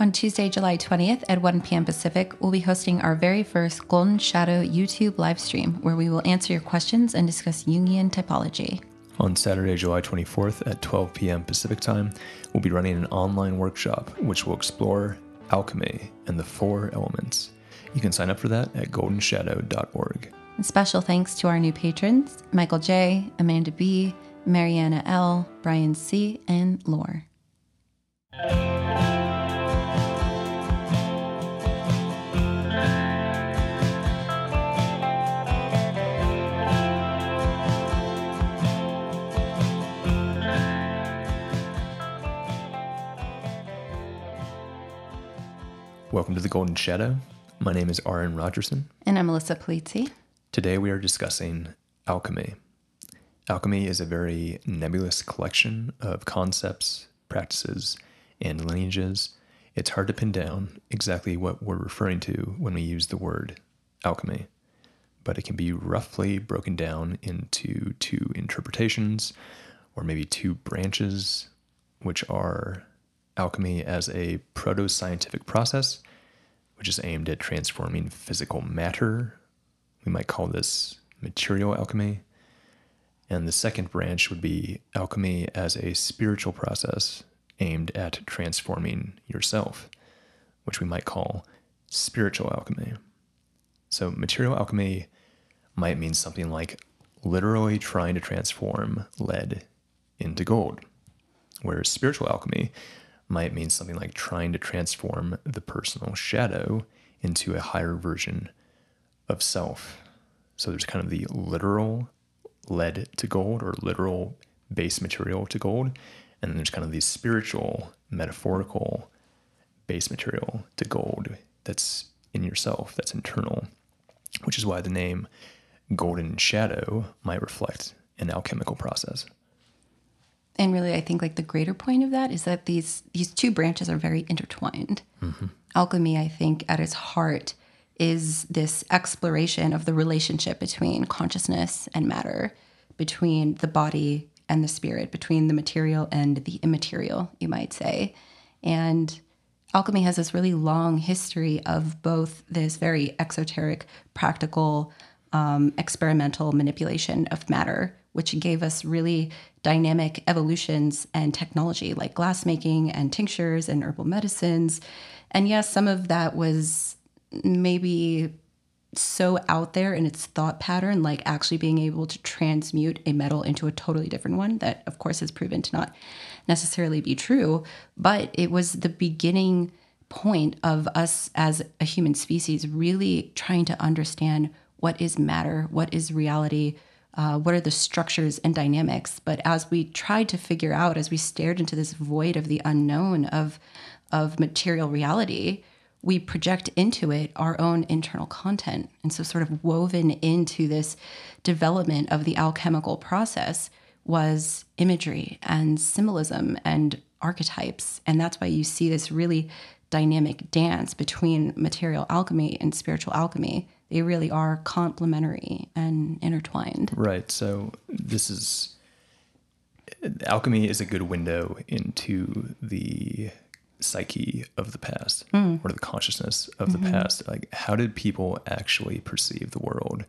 On Tuesday, July 20th at 1 p.m. Pacific, we'll be hosting our very first Golden Shadow YouTube live stream where we will answer your questions and discuss Jungian typology. On Saturday, July 24th at 12 p.m. Pacific Time, we'll be running an online workshop which will explore alchemy and the four elements. You can sign up for that at goldenshadow.org. And special thanks to our new patrons Michael J., Amanda B., Mariana L., Brian C., and Lore. Welcome to the Golden Shadow. My name is Aaron Rogerson. And I'm Melissa Polizzi. Today we are discussing alchemy. Alchemy is a very nebulous collection of concepts, practices, and lineages. It's hard to pin down exactly what we're referring to when we use the word alchemy, but it can be roughly broken down into two interpretations or maybe two branches, which are alchemy as a proto scientific process, which is aimed at transforming physical matter. We might call this material alchemy. And the second branch would be alchemy as a spiritual process aimed at transforming yourself, which we might call spiritual alchemy. So, material alchemy might mean something like literally trying to transform lead into gold, whereas spiritual alchemy might mean something like trying to transform the personal shadow into a higher version of self. So there's kind of the literal lead to gold or literal base material to gold. And then there's kind of the spiritual, metaphorical base material to gold that's in yourself, that's internal, which is why the name golden shadow might reflect an alchemical process and really i think like the greater point of that is that these these two branches are very intertwined mm-hmm. alchemy i think at its heart is this exploration of the relationship between consciousness and matter between the body and the spirit between the material and the immaterial you might say and alchemy has this really long history of both this very exoteric practical um, experimental manipulation of matter which gave us really dynamic evolutions and technology like glassmaking and tinctures and herbal medicines. And yes, some of that was maybe so out there in its thought pattern, like actually being able to transmute a metal into a totally different one, that of course has proven to not necessarily be true. But it was the beginning point of us as a human species really trying to understand what is matter, what is reality, uh, what are the structures and dynamics. But as we tried to figure out, as we stared into this void of the unknown of of material reality, we project into it our own internal content. And so, sort of woven into this development of the alchemical process was imagery and symbolism and archetypes. And that's why you see this really dynamic dance between material alchemy and spiritual alchemy they really are complementary and intertwined. Right. So this is alchemy is a good window into the psyche of the past mm. or the consciousness of mm-hmm. the past. Like, how did people actually perceive the world?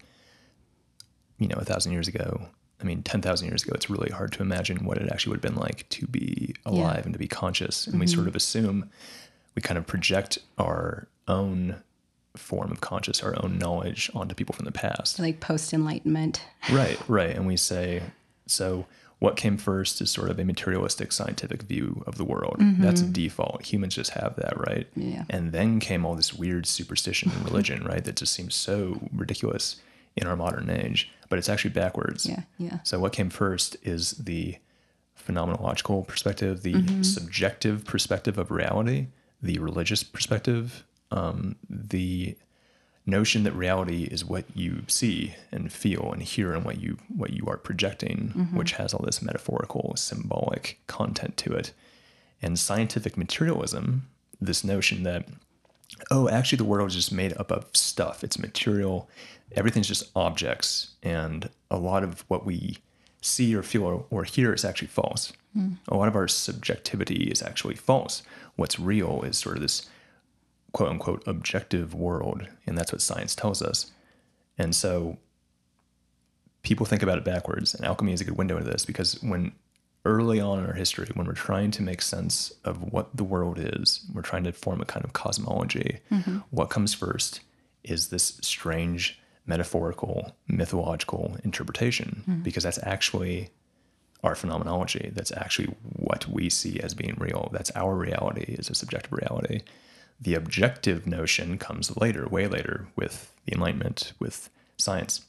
You know, a thousand years ago. I mean, 10,000 years ago, it's really hard to imagine what it actually would have been like to be alive yeah. and to be conscious. And mm-hmm. we sort of assume, we kind of project our own form of conscious, our own knowledge onto people from the past. Like post enlightenment. right, right. And we say, so what came first is sort of a materialistic scientific view of the world. Mm-hmm. That's default. Humans just have that, right? Yeah. And then came all this weird superstition and religion, right? That just seems so ridiculous in our modern age, but it's actually backwards. Yeah, yeah. So what came first is the phenomenological perspective, the mm-hmm. subjective perspective of reality, the religious perspective um, the notion that reality is what you see and feel and hear and what you what you are projecting, mm-hmm. which has all this metaphorical, symbolic content to it. And scientific materialism, this notion that oh, actually the world is just made up of stuff. It's material. Everything's just objects, and a lot of what we see or feel or, or hear is actually false. A lot of our subjectivity is actually false. What's real is sort of this quote unquote objective world, and that's what science tells us. And so people think about it backwards, and alchemy is a good window into this because when early on in our history, when we're trying to make sense of what the world is, we're trying to form a kind of cosmology, mm-hmm. what comes first is this strange metaphorical, mythological interpretation, mm-hmm. because that's actually our phenomenology. That's actually what we see as being real. That's our reality, is a subjective reality. The objective notion comes later, way later, with the Enlightenment, with science.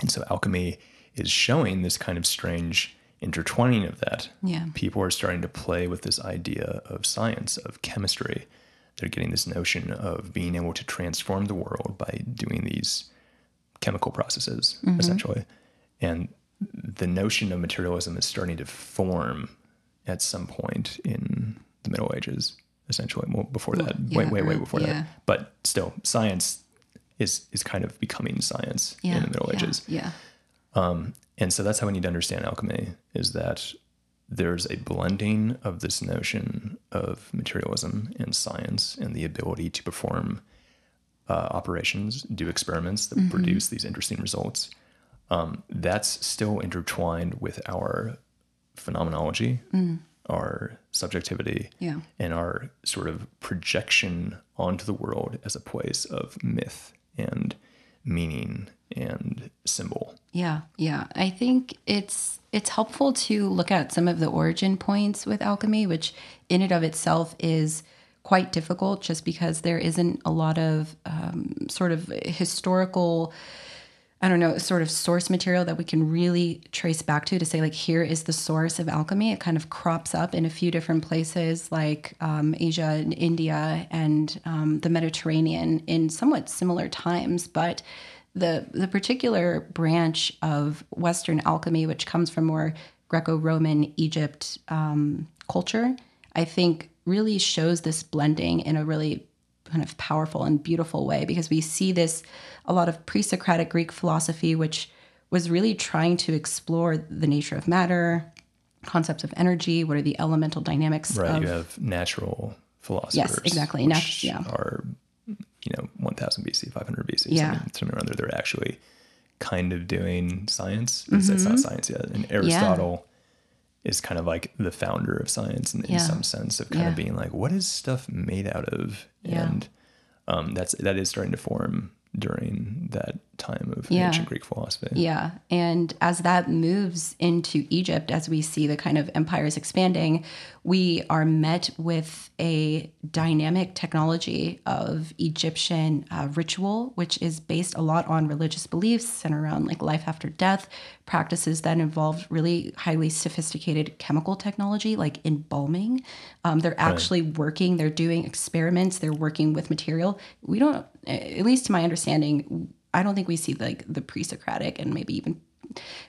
And so alchemy is showing this kind of strange intertwining of that. Yeah. People are starting to play with this idea of science, of chemistry. They're getting this notion of being able to transform the world by doing these chemical processes, mm-hmm. essentially. And the notion of materialism is starting to form at some point in the Middle Ages, essentially. Well, before that, way, yeah, way, way or- before yeah. that. But still, science is is kind of becoming science Yeah. in the Middle yeah, Ages. Yeah. And so that's how we need to understand alchemy is that there's a blending of this notion of materialism and science and the ability to perform uh, operations, do experiments that produce these interesting results. Um, that's still intertwined with our phenomenology, our subjectivity, Yeah. and our sort of projection onto the world as a place of myth and meaning and symbol. Yeah, yeah. I think it's it's helpful to look at some of the origin points with alchemy, which in and of itself is quite difficult, just because there isn't a lot of um, sort of historical. I don't know, sort of source material that we can really trace back to to say, like, here is the source of alchemy. It kind of crops up in a few different places, like um, Asia and India and um, the Mediterranean in somewhat similar times. But the, the particular branch of Western alchemy, which comes from more Greco Roman Egypt um, culture, I think really shows this blending in a really kind of powerful and beautiful way because we see this a lot of pre-Socratic Greek philosophy, which was really trying to explore the nature of matter, concepts of energy, what are the elemental dynamics Right. of you have natural philosophers. Yes, exactly. Nat- yeah. are, you know, 1000 BC, 500 BC. Yeah. Something, something or other. They're actually kind of doing science. It's, it's not mm-hmm. science yet. And Aristotle is kind of like the founder of science in, in some sense of kind Yeah. of being like, what is stuff made out of? Yeah. And um, that's that is starting to form during that time of Yeah. ancient Greek philosophy. Yeah. And as that moves into Egypt, as we see the kind of empires expanding, we are met with a dynamic technology of Egyptian uh, ritual, which is based a lot on religious beliefs and around like life after death, practices that involve really highly sophisticated chemical technology, like embalming. Um, they're actually working, they're doing experiments, they're working with material. We don't, at least to my understanding, I don't think we see like the pre-Socratic and maybe even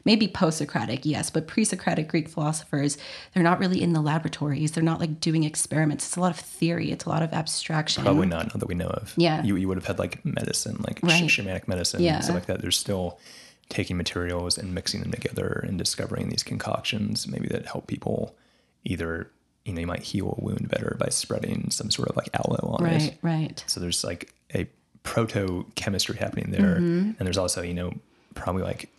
maybe post-Socratic, yes, but pre-Socratic Greek philosophers, they're not really in the laboratories. They're not like doing experiments. It's a lot of theory. It's a lot of abstraction. Probably not, not that we know of. Yeah. You, you would have had like medicine, like sh- Right. shamanic medicine, Yeah. and stuff like that. There's still taking materials and mixing them together and discovering these concoctions, maybe that help people either, you know, you might heal a wound better by spreading some sort of like aloe on it. Right, right. So there's like a proto chemistry happening there. Mm-hmm. And there's also, you know, probably like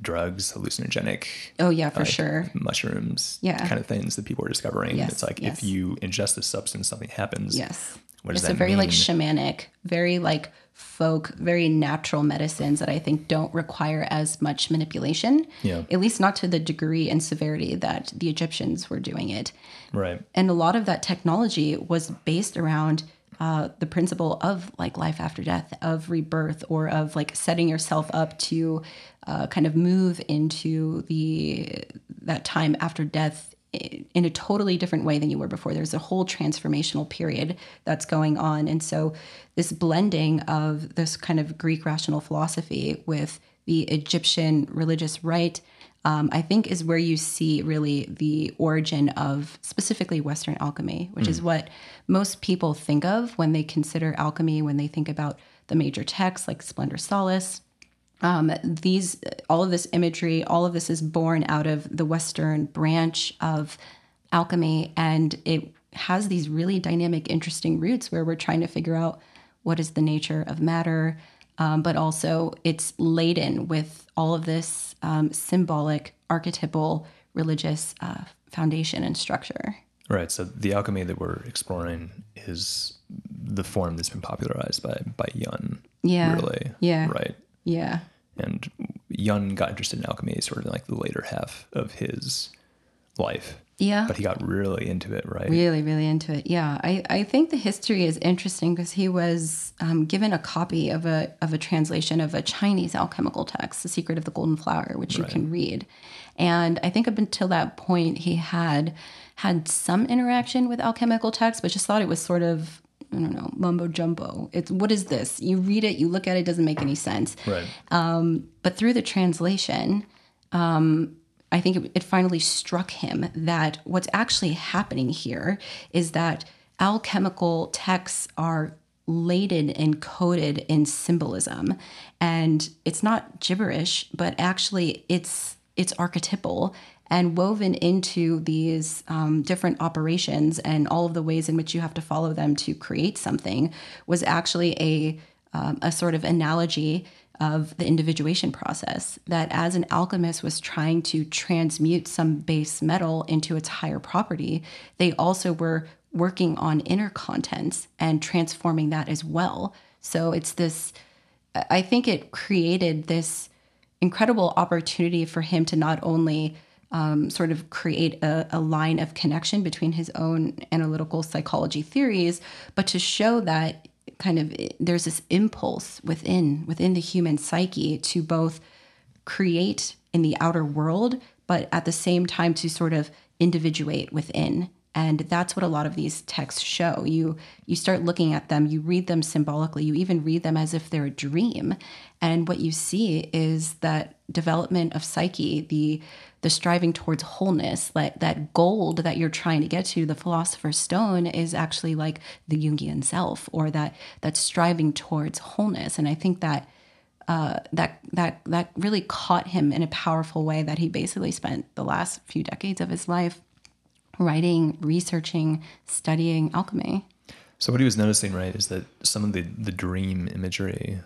drugs, hallucinogenic Oh yeah, for like sure. mushrooms, Yeah. kind of things that people are discovering. Yes, it's like yes. if you ingest this substance, something happens. Yes. What does it's that a very like shamanic, very like folk, very natural medicines that I think don't require as much manipulation. Yeah. At least not to the degree and severity that the Egyptians were doing it. Right. And a lot of that technology was based around uh, the principle of like life after death, of rebirth, or of like setting yourself up to uh, kind of move into the that time after death in a totally different way than you were before. There's a whole transformational period that's going on, and so this blending of this kind of Greek rational philosophy with the Egyptian religious rite um, I think is where you see really the origin of specifically Western alchemy, which is what most people think of when they consider alchemy, when they think about the major texts like Splendor Solis. um, these all of this imagery, all of this is born out of the Western branch of alchemy, and it has these really dynamic, interesting roots where we're trying to figure out what is the nature of matter, um, but also it's laden with all of this um, symbolic, archetypal, religious uh, foundation and structure. Right. So the alchemy that we're exploring is the form that's been popularized by by Jung. Yeah. Really. Yeah. Right. Yeah. And Jung got interested in alchemy sort of in like the later half of his life. Yeah. But he got really into it, right? Really, really into it. Yeah, I, I think the history is interesting because he was um, given a copy of a of a translation of a Chinese alchemical text, "The Secret of the Golden Flower," which Right. you can read. And I think up until that point, he had had some interaction with alchemical texts, but just thought it was sort of I don't know mumbo jumbo. It's what is this? You read it, you look at it, it doesn't make any sense. Right. But through the translation, um, I think it, it finally struck him that what's actually happening here is that alchemical texts are laden and coded in symbolism, and it's not gibberish, but actually it's it's archetypal and woven into these um, different operations and all of the ways in which you have to follow them to create something was actually a um, a sort of analogy of the individuation process that as an alchemist was trying to transmute some base metal into its higher property they also were working on inner contents and transforming that as well. So it's this I- think it created this incredible opportunity for him to not only um, sort of create a, a line of connection between his own analytical psychology theories, but to show that kind of there's this impulse within within the human psyche to both create in the outer world, but at the same time to sort of individuate within. And that's what a lot of these texts show. You you start looking at them, you read them symbolically, you even read them as if they're a dream. And what you see is that development of psyche, the the striving towards wholeness, like that gold that you're trying to get to, the philosopher's stone is actually like the Jungian self, or that that striving towards wholeness. And I think that uh, that that that really caught him in a powerful way that he basically spent the last few decades of his life writing, researching, studying alchemy. So what he was noticing, right, is that some of the the dream imagery,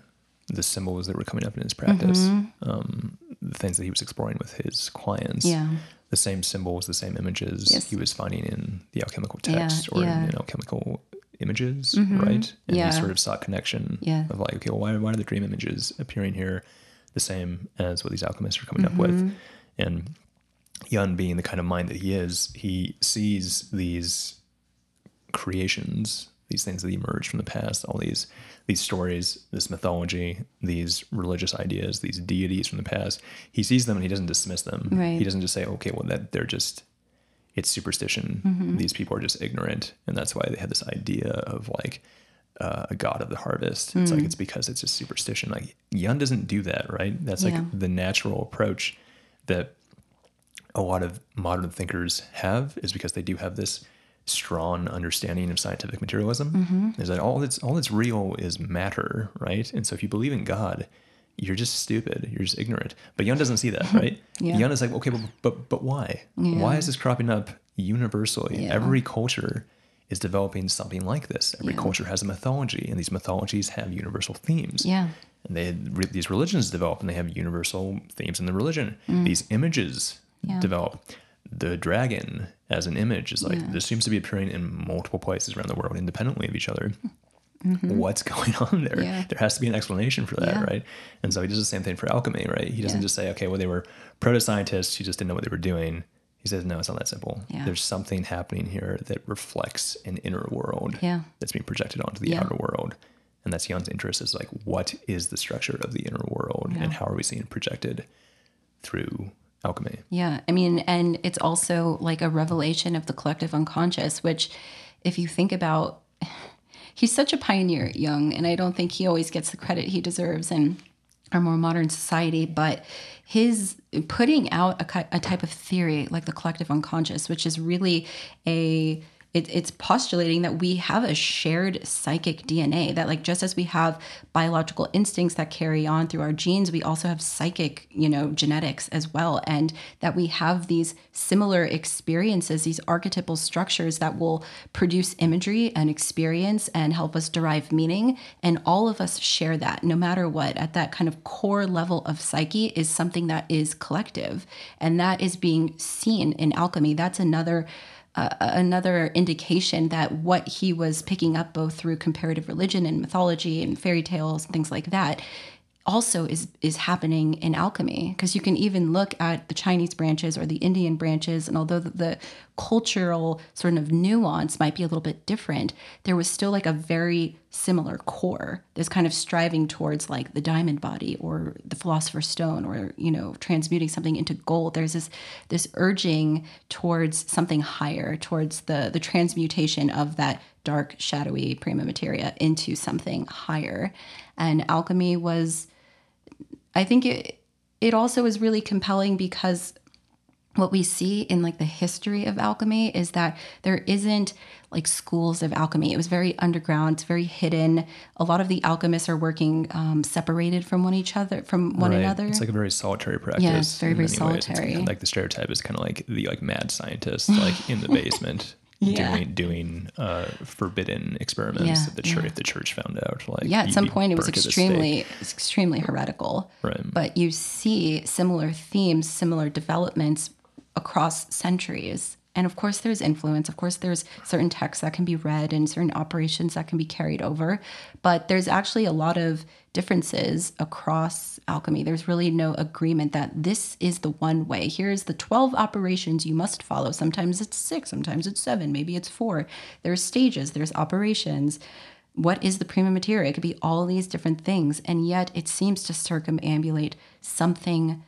the symbols that were coming up in his practice, mm-hmm. um, the things that he was exploring with his clients, Yeah. the same symbols, the same images Yes. he was finding in the alchemical Yeah, text or yeah. in, alchemical images, mm-hmm. right? And Yeah. he sort of sought connection Yeah. of like, okay, well, why, why are the dream images appearing here the same as what these alchemists are coming up with? Mm-hmm. And Jung being the kind of mind that he is, he sees these creations, these things that emerge from the past, all these these stories, this mythology, these religious ideas, these deities from the past. He sees them and he doesn't dismiss them. Right. He doesn't just say, okay, well that they're just it's superstition. These people are just ignorant, and that's why they have this idea of like uh, a god of the harvest. It's like it's because it's just superstition. Like Jung doesn't do that, right? That's like Yeah. the natural approach that a lot of modern thinkers have is because they do have this strong understanding of scientific materialism. Is that all that's all that's real is matter, right? And so if you believe in God, you're just stupid. You're just ignorant. But Jung doesn't see that, right? Yeah. Jung is like, okay, but but, but why? Why is this cropping up universally? Yeah. Every culture is developing something like this. Every Yeah. culture has a mythology, and these mythologies have universal themes Yeah. and they re- these religions develop and they have universal themes in the religion these images Mm. Yeah. develop the dragon as an image is like Yeah. this seems to be appearing in multiple places around the world independently of each other Mm-hmm. what's going on there Yeah. there has to be an explanation for that right and so he does the same thing for alchemy right he doesn't just say okay well they were proto-scientists who just didn't know what they were doing he says no it's not that simple Yeah. there's something happening here that reflects an inner world Yeah. that's being projected onto the outer world. And that's Jung's interest is like, what is the structure of the inner world and how are we seeing it projected through alchemy? Yeah. I mean, and it's also like a revelation of the collective unconscious, which, if you think about, he's such a pioneer, Jung, and I don't think he always gets the credit he deserves in our more modern society. But his putting out a, a type of theory like the collective unconscious, which is really a it, it's postulating that we have a shared psychic DNA. That like just as we have biological instincts that carry on through our genes, we also have psychic, you know, genetics as well, and that we have these similar experiences, these archetypal structures that will produce imagery and experience and help us derive meaning. And all of us share that, no matter what. At that kind of core level of psyche is something that is collective, and that is being seen in alchemy. That's another uh, another indication that what he was picking up both through comparative religion and mythology and fairy tales and things like that also is is happening in alchemy. Because you can even look at the Chinese branches or the Indian branches and although the, the, cultural sort of nuance might be a little bit different there was still like a very similar core this kind of striving towards like the diamond body or the philosopher's stone or you know transmuting something into gold. There's this this urging towards something higher towards the the transmutation of that dark shadowy prima materia into something higher. And alchemy was I think it it also is really compelling because what we see in like the history of alchemy is that there isn't like schools of alchemy. It was very underground, it's very hidden. A lot of the alchemists are working um, separated from one each other, from one right. another. It's like a very solitary practice. Yeah, it's very very solitary. Like the stereotype is kind of like the like mad scientist, like in the basement yeah. doing doing uh, forbidden experiments yeah, that the church yeah. the church found out. Like yeah, at some point it was extremely extremely heretical. Right. But you see similar themes, similar developments across centuries. And of course, there's influence. Of course, there's certain texts that can be read and certain operations that can be carried over. But there's actually a lot of differences across alchemy. There's really no agreement that this is the one way. Here's the 12 operations you must follow. Sometimes it's six, sometimes it's seven, maybe it's four. There's stages, there's operations. What is the prima materia? It could be all these different things. And yet it seems to circumambulate something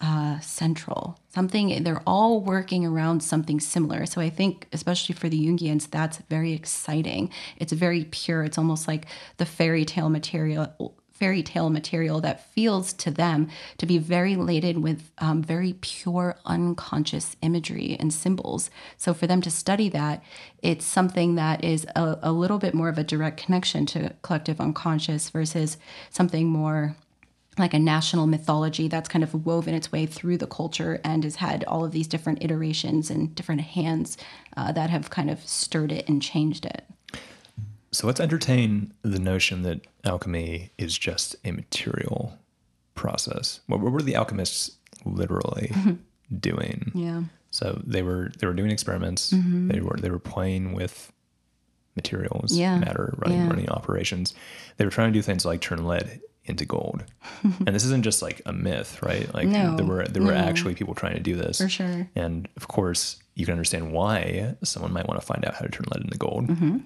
uh, central. Something they're all working around something similar. So I think, especially for the Jungians, that's very exciting. It's very pure. It's almost like the fairy tale material. Fairy tale material that feels to them to be very laden with um, very pure, unconscious imagery and symbols. So, for them to study that, it's something that is a, a little bit more of a direct connection to collective unconscious versus something more like a national mythology that's kind of woven its way through the culture and has had all of these different iterations and different hands uh, that have kind of stirred it and changed it. So let's entertain the notion that alchemy is just a material process. What were the alchemists literally doing? Yeah. So they were they were doing experiments. Mm-hmm. They were they were playing with materials, yeah. matter, running yeah. running operations. They were trying to do things like turn lead into gold. and this isn't just like a myth, right? Like no, there were there no. were actually people trying to do this. For sure. And of course, you can understand why someone might want to find out how to turn lead into gold. Mm-hmm.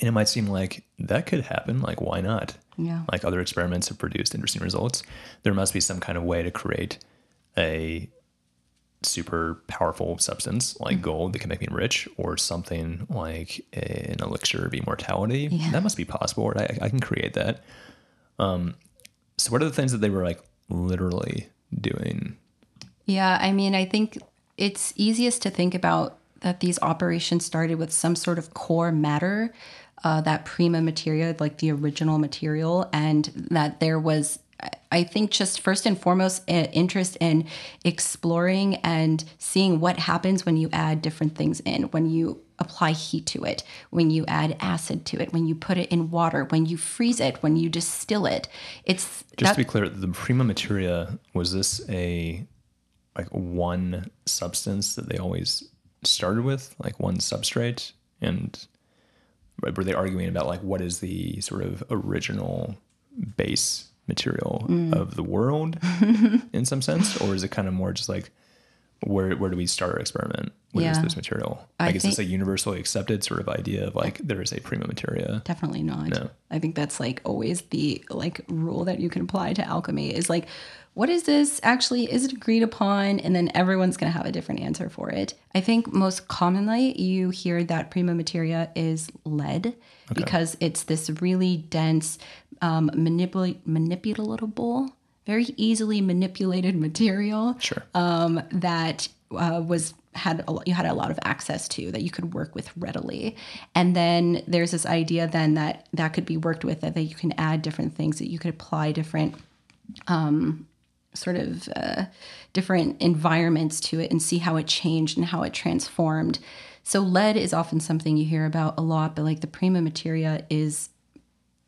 And it might seem like that could happen. Like, why not? Yeah. Like other experiments have produced interesting results. There must be some kind of way to create a super powerful substance like mm-hmm. gold that can make me rich or something like an elixir of immortality. Yeah. That must be possible. Right? I, I can create that. Um, so, what are the things that they were like literally doing? Yeah, I mean, I think it's easiest to think about that these operations started with some sort of core matter, uh, that prima materia, like the original material, and that there was I think just first and foremost, an interest in exploring and seeing what happens when you add different things in, when you apply heat to it, when you add acid to it, when you put it in water, when you freeze it, when you distill it. It's just that, to be clear, the prima materia was this a like one substance that they always started with, like one substrate, and were they arguing about like what is the sort of original base material mm. of the world in some sense, or is it kind of more just like where where do we start our experiment? What yeah. is this material? Like, I is this a universally accepted sort of idea of like there is a prima materia? Definitely not. No. I think that's like always the like rule that you can apply to alchemy is like, what is this actually? Is it agreed upon? And then everyone's going to have a different answer for it. I think most commonly you hear that prima materia is lead okay. because it's this really dense, um, manipul- manipulatable very easily manipulated material sure. um, that uh, was had a, you had a lot of access to that you could work with readily and then there's this idea then that that could be worked with that, that you can add different things that you could apply different um, sort of uh, different environments to it and see how it changed and how it transformed so lead is often something you hear about a lot but like the prima materia is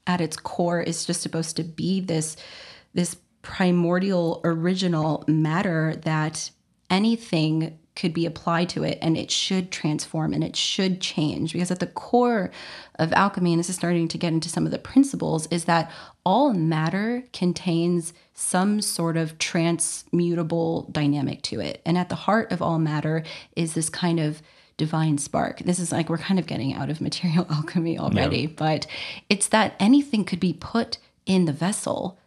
at its core is just supposed to be this this primordial original matter that anything could be applied to it and it should transform and it should change. Because at the core of alchemy and this is starting to get into some of the principles is that all matter contains some sort of transmutable dynamic to it. And at the heart of all matter is this kind of divine spark. This is like we're kind of getting out of material alchemy already yeah. but it's that anything could be put in the vessel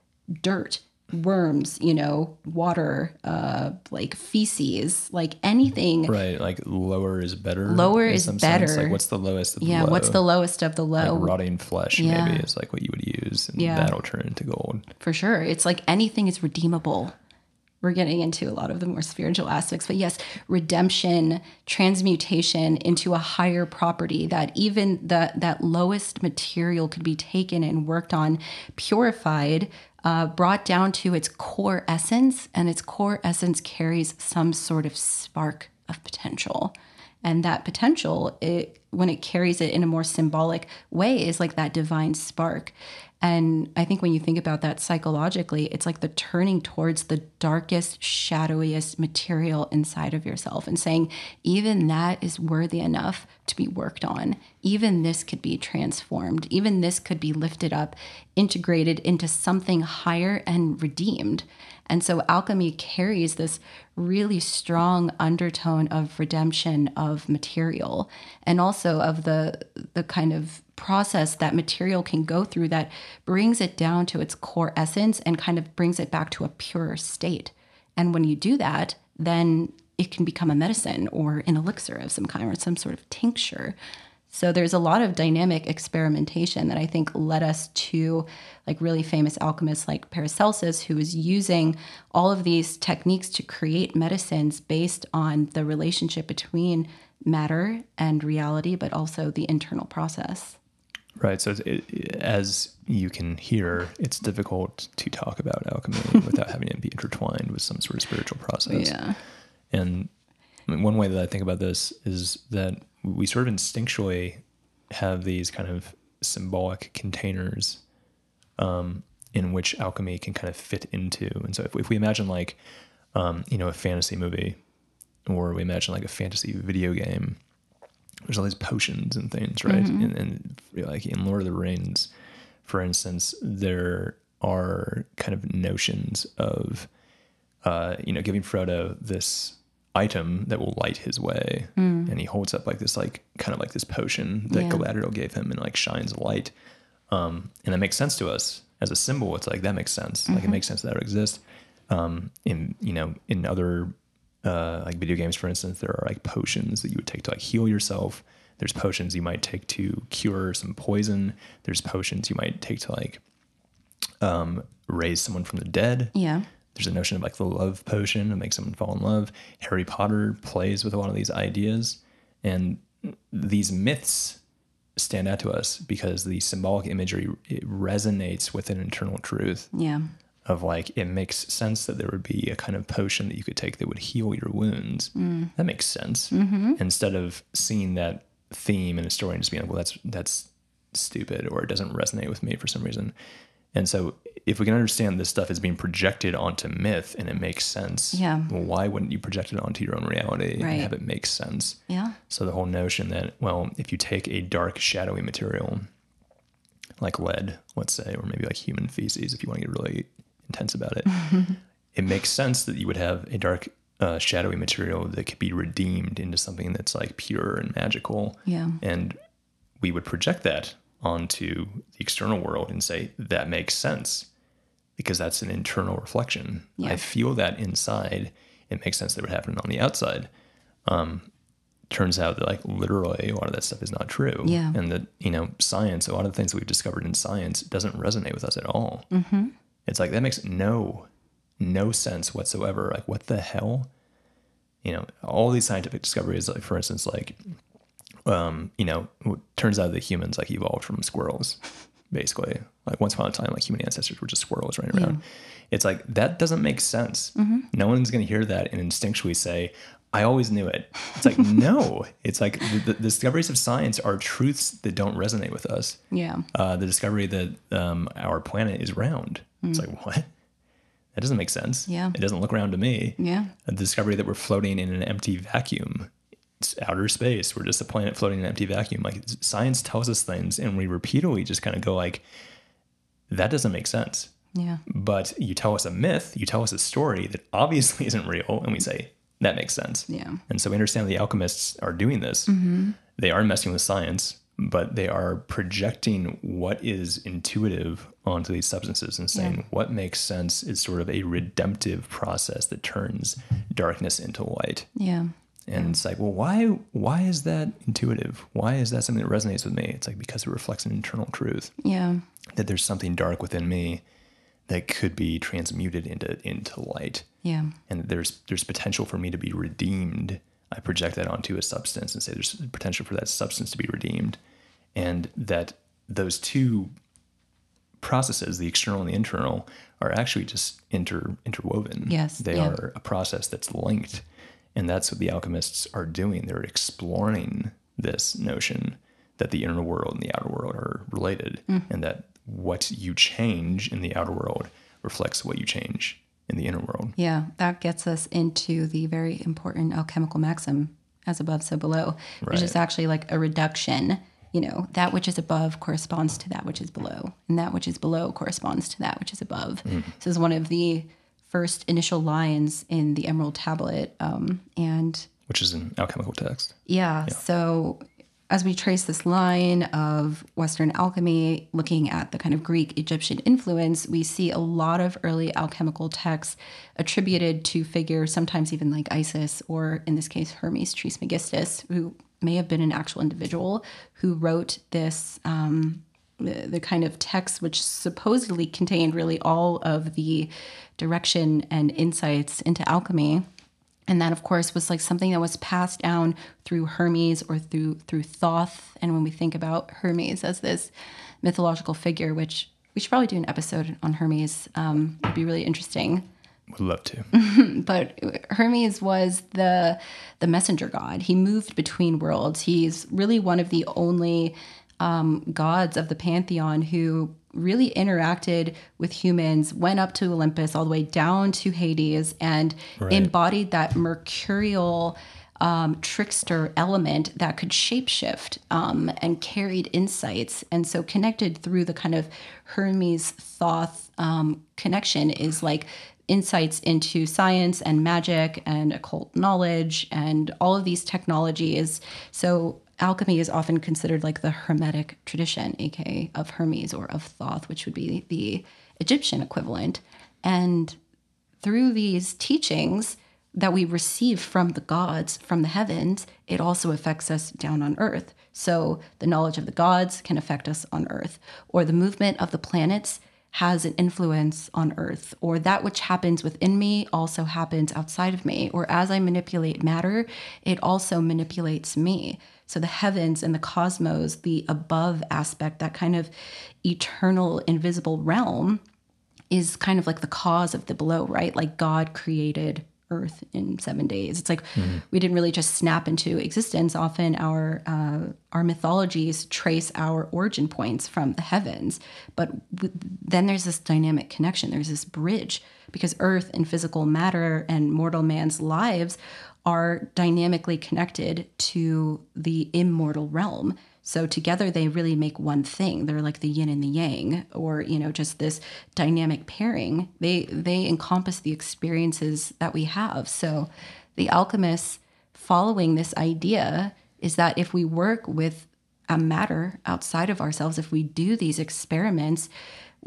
dirt worms, you know, water, uh, like feces, like anything. Right, like lower is better. Lower is better. Like what's the lowest? yeah, low? what's the lowest of the low? Like rotting flesh yeah. maybe is like what you would use, and yeah. that'll turn into gold. For sure, it's like anything is redeemable we're getting into a lot of the more spiritual aspects but yes redemption transmutation into a higher property that even the, that lowest material could be taken and worked on purified uh, brought down to its core essence and its core essence carries some sort of spark of potential and that potential it when it carries it in a more symbolic way is like that divine spark and I think when you think about that psychologically, it's like the turning towards the darkest, shadowiest material inside of yourself and saying, even that is worthy enough to be worked on. Even this could be transformed. Even this could be lifted up, integrated into something higher and redeemed. And so alchemy carries this really strong undertone of redemption of material and also of the the kind of process that material can go through that brings it down to its core essence and kind of brings it back to a pure state. And when you do that, then it can become a medicine or an elixir of some kind or some sort of tincture. So there's a lot of dynamic experimentation that I think led us to like really famous alchemists like Paracelsus, who was using all of these techniques to create medicines based on the relationship between matter and reality, but also the internal process. Right. So, it, as you can hear, it's difficult to talk about alchemy without having it be intertwined with some sort of spiritual process. Yeah. And I mean, one way that I think about this is that we sort of instinctually have these kind of symbolic containers um, in which alchemy can kind of fit into. And so, if, if we imagine like, um, you know, a fantasy movie, or we imagine like a fantasy video game, there's all these potions and things, right? Mm-hmm. And, and like in Lord of the Rings, for instance, there are kind of notions of, uh, you know, giving Frodo this item that will light his way, mm. and he holds up like this, like kind of like this potion that yeah. Galadriel gave him, and like shines light, um, and that makes sense to us as a symbol. It's like that makes sense. Mm-hmm. Like it mm-hmm. makes sense that it exists. Um, in you know, in other uh, like video games, for instance, there are like potions that you would take to like heal yourself. There's potions you might take to cure some poison. There's potions you might take to like um, raise someone from the dead. Yeah. There's a notion of like the love potion to make someone fall in love. Harry Potter plays with a lot of these ideas, and these myths stand out to us because the symbolic imagery it resonates with an internal truth. Yeah of like it makes sense that there would be a kind of potion that you could take that would heal your wounds. Mm. That makes sense. Mm-hmm. Instead of seeing that theme in a story and just being like, well, that's that's stupid or it doesn't resonate with me for some reason. And so if we can understand this stuff is being projected onto myth and it makes sense, yeah. well, why wouldn't you project it onto your own reality right. and have it make sense? Yeah. So the whole notion that, well, if you take a dark, shadowy material like lead, let's say, or maybe like human feces, if you want to get really intense about it, it makes sense that you would have a dark, uh, shadowy material that could be redeemed into something that's like pure and magical. Yeah. And we would project that onto the external world and say, that makes sense because that's an internal reflection. Yeah. I feel that inside. It makes sense that it would happen on the outside. Um, turns out that like literally a lot of that stuff is not true. Yeah. And that, you know, science, a lot of the things that we've discovered in science doesn't resonate with us at all. Mm-hmm. It's like that makes no no sense whatsoever. Like what the hell? You know, all these scientific discoveries, like for instance, like um, you know, turns out that humans like evolved from squirrels, basically. Like once upon a time, like human ancestors were just squirrels running around. It's like that doesn't make sense. No one's going to hear that and instinctually say, "I always knew it." It's like no. It's like the, the discoveries of science are truths that don't resonate with us. Yeah. Uh, the discovery that um, our planet is round. It's like what? That doesn't make sense. Yeah. It doesn't look round to me. Yeah. The discovery that we're floating in an empty vacuum. It's outer space. We're just a planet floating in an empty vacuum. Like science tells us things, and we repeatedly just kind of go like, "That doesn't make sense." Yeah. But you tell us a myth, you tell us a story that obviously isn't real, and we say that makes sense. Yeah. And so we understand the alchemists are doing this. Mm-hmm. They are messing with science, but they are projecting what is intuitive onto these substances and saying Yeah. what makes sense is sort of a redemptive process that turns darkness into light. Yeah. And it's like, well, why why is that intuitive? Why is that something that resonates with me? It's like because it reflects an internal truth Yeah. that there's something dark within me that could be transmuted into into light Yeah. and there's there's potential for me to be redeemed i project that onto a substance and say there's potential for that substance to be redeemed and that those two processes the external and the internal are actually just inter interwoven Yes, they yeah. are a process that's linked and that's what the alchemists are doing they're exploring this notion that the inner world and the outer world are related Mm. and that what you change in the outer world reflects what you change in the inner world Yeah, that gets us into the very important alchemical maxim, as above, so below, which is actually like a reduction. You know, that which is above corresponds to that which is below, and that which is below corresponds to that which is above. This is one of the first initial lines in the Emerald Tablet. Um, and which is an alchemical text yeah, so as we trace this line of Western alchemy, looking at the kind of Greek Egyptian influence, we see a lot of early alchemical texts attributed to figures, sometimes even like Isis, or in this case, Hermes Trismegistus, who may have been an actual individual who wrote this. Um, the, kind of text which supposedly contained really all of the direction and insights into alchemy. And that of course was like something that was passed down through hermes or through through thoth. And when we think about hermes as this mythological figure which we should probably do an episode on hermes um, it'd be really interesting. Would love to. But hermes was the the messenger god. He moved between worlds. He's really one of the only um, gods of the pantheon who really interacted with humans, went up to Olympus, all the way down to Hades, and embodied that mercurial um, trickster element that could shapeshift um, and carried insights. And so, connected through the kind of Hermes Thoth um, connection is like insights into science and magic and occult knowledge and all of these technologies. So alchemy is often considered like the hermetic tradition, aka of Hermes or of Thoth, which would be the Egyptian equivalent. And through these teachings that we receive from the gods, from the heavens, it also affects us down on earth. So the knowledge of the gods can affect us on earth, or the movement of the planets has an influence on earth, or that which happens within me also happens outside of me, or as I manipulate matter, it also manipulates me. So the heavens and the cosmos, the above aspect, that kind of eternal, invisible realm, is kind of like the cause of the below, right? Like God created earth in seven days. It's like we didn't really just snap into existence. Often our uh, our mythologies trace our origin points from the heavens, but w- then there's this dynamic connection. There's this bridge because earth and physical matter and mortal man's lives are dynamically connected to the immortal realm. So together they really make one thing. They're like the yin and the yang, or you know, just this dynamic pairing. They they encompass the experiences that we have. So the alchemists following this idea is that if we work with a matter outside of ourselves, if we do these experiments,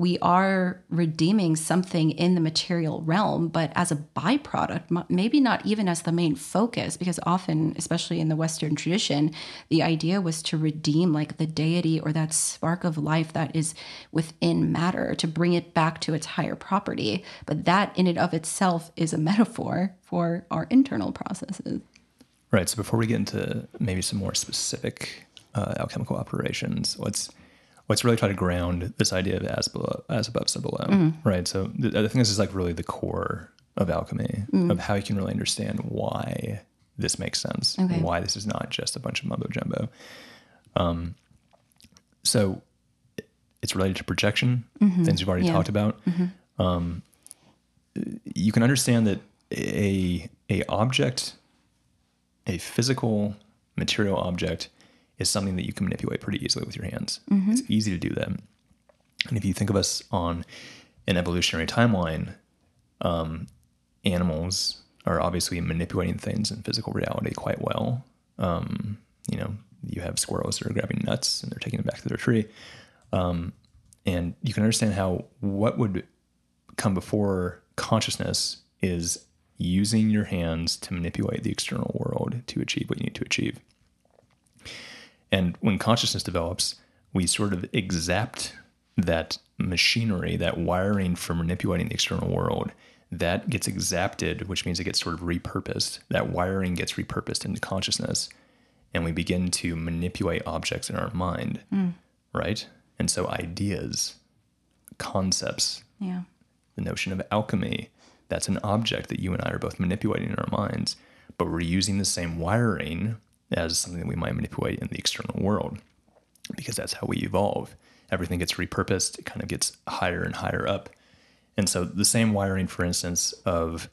we are redeeming something in the material realm, but as a byproduct, maybe not even as the main focus, because often, especially in the Western tradition, the idea was to redeem like the deity or that spark of life that is within matter, to bring it back to its higher property. But that in and of itself is a metaphor for our internal processes. Right. So before we get into maybe some more specific uh, alchemical operations, let's let's really try to ground this idea of as below, as above, so below. Mm-hmm. Right. So th- I think this is like really the core of alchemy Mm. of how you can really understand why this makes sense, Okay. why this is not just a bunch of mumbo jumbo. Um, so it's related to projection, things we've already Mm-hmm. Yeah. talked about. Um, you can understand that a a object a physical material object is something that you can manipulate pretty easily with your hands. It's easy to do that. And if you think of us on an evolutionary timeline, um, animals are obviously manipulating things in physical reality quite well. Um, you know, you have squirrels that are grabbing nuts and they're taking them back to their tree. Um, and you can understand how what would come before consciousness is using your hands to manipulate the external world to achieve what you need to achieve. And when consciousness develops, we sort of exapt that machinery, that wiring for manipulating the external world, that gets exapted, which means it gets sort of repurposed. That wiring gets repurposed into consciousness, and we begin to manipulate objects in our mind, hmm. right? And so ideas, concepts, Yeah. the notion of alchemy. That's an object that you and I are both manipulating in our minds, but we're using the same wiring as something that we might manipulate in the external world because that's how we evolve. Everything gets repurposed, it kind of gets higher and higher up. And so the same wiring, for instance, of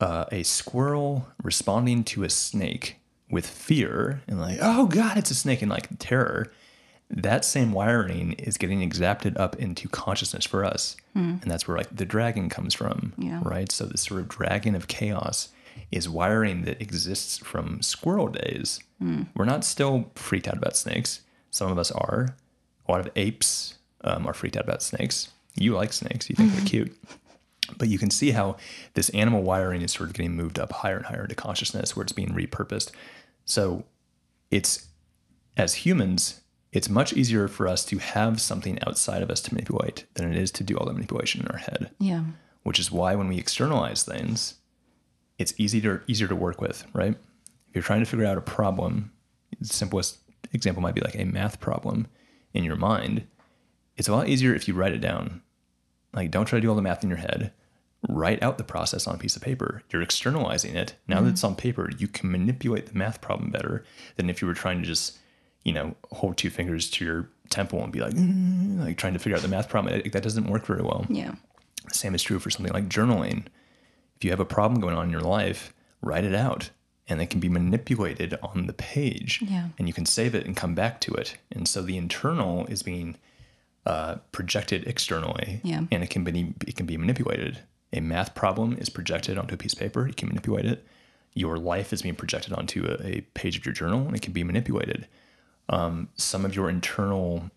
uh, a squirrel responding to a snake with fear and like, oh God, it's a snake, and like terror, that same wiring is getting exapted up into consciousness for us. And that's where like the dragon comes from. Yeah. Right. So this sort of dragon of chaos is wiring that exists from squirrel days. We're not still freaked out about snakes. Some of us are. A lot of apes um, are freaked out about snakes. You like snakes, you think they're cute. But you can see how this animal wiring is sort of getting moved up higher and higher into consciousness where it's being repurposed. So it's as humans, it's much easier for us to have something outside of us to manipulate than it is to do all the manipulation in our head. Yeah. Which is why when we externalize things, it's easier easier to work with, right? If you're trying to figure out a problem, the simplest example might be like a math problem in your mind. It's a lot easier if you write it down. Like don't try to do all the math in your head. Write out the process on a piece of paper. You're externalizing it. Now that it's on paper, you can manipulate the math problem better than if you were trying to just, you know, hold two fingers to your temple and be like, "Mm," like trying to figure out the math problem. It- that doesn't work very well. Yeah. Same is true for something like journaling. If you have a problem going on in your life, write it out and it can be manipulated on the page. Yeah. And you can save it and come back to it. And so the internal is being uh, projected externally Yeah. and it can be it can be manipulated. A math problem is projected onto a piece of paper, you can manipulate it. Your life is being projected onto a, a page of your journal and it can be manipulated. Um, some of your internal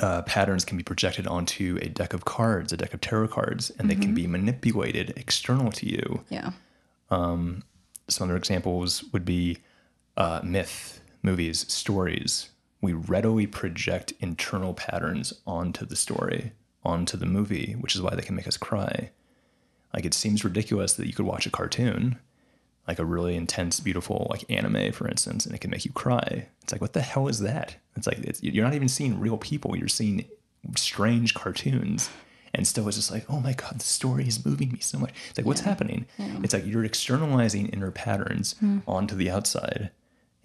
uh, patterns can be projected onto a deck of cards, a deck of tarot cards, and they can be manipulated external to you. Yeah. Some other examples would be uh, myth, movies, stories. We readily project internal patterns onto the story, onto the movie, which is why they can make us cry. Like it seems ridiculous that you could watch a cartoon, like a really intense, beautiful, like anime, for instance, and it can make you cry. It's like, what the hell is that? It's like it's, you're not even seeing real people. You're seeing strange cartoons, and still it's just like, oh my god, the story is moving me so much. It's like, what's happening? It's like you're externalizing inner patterns hmm. onto the outside.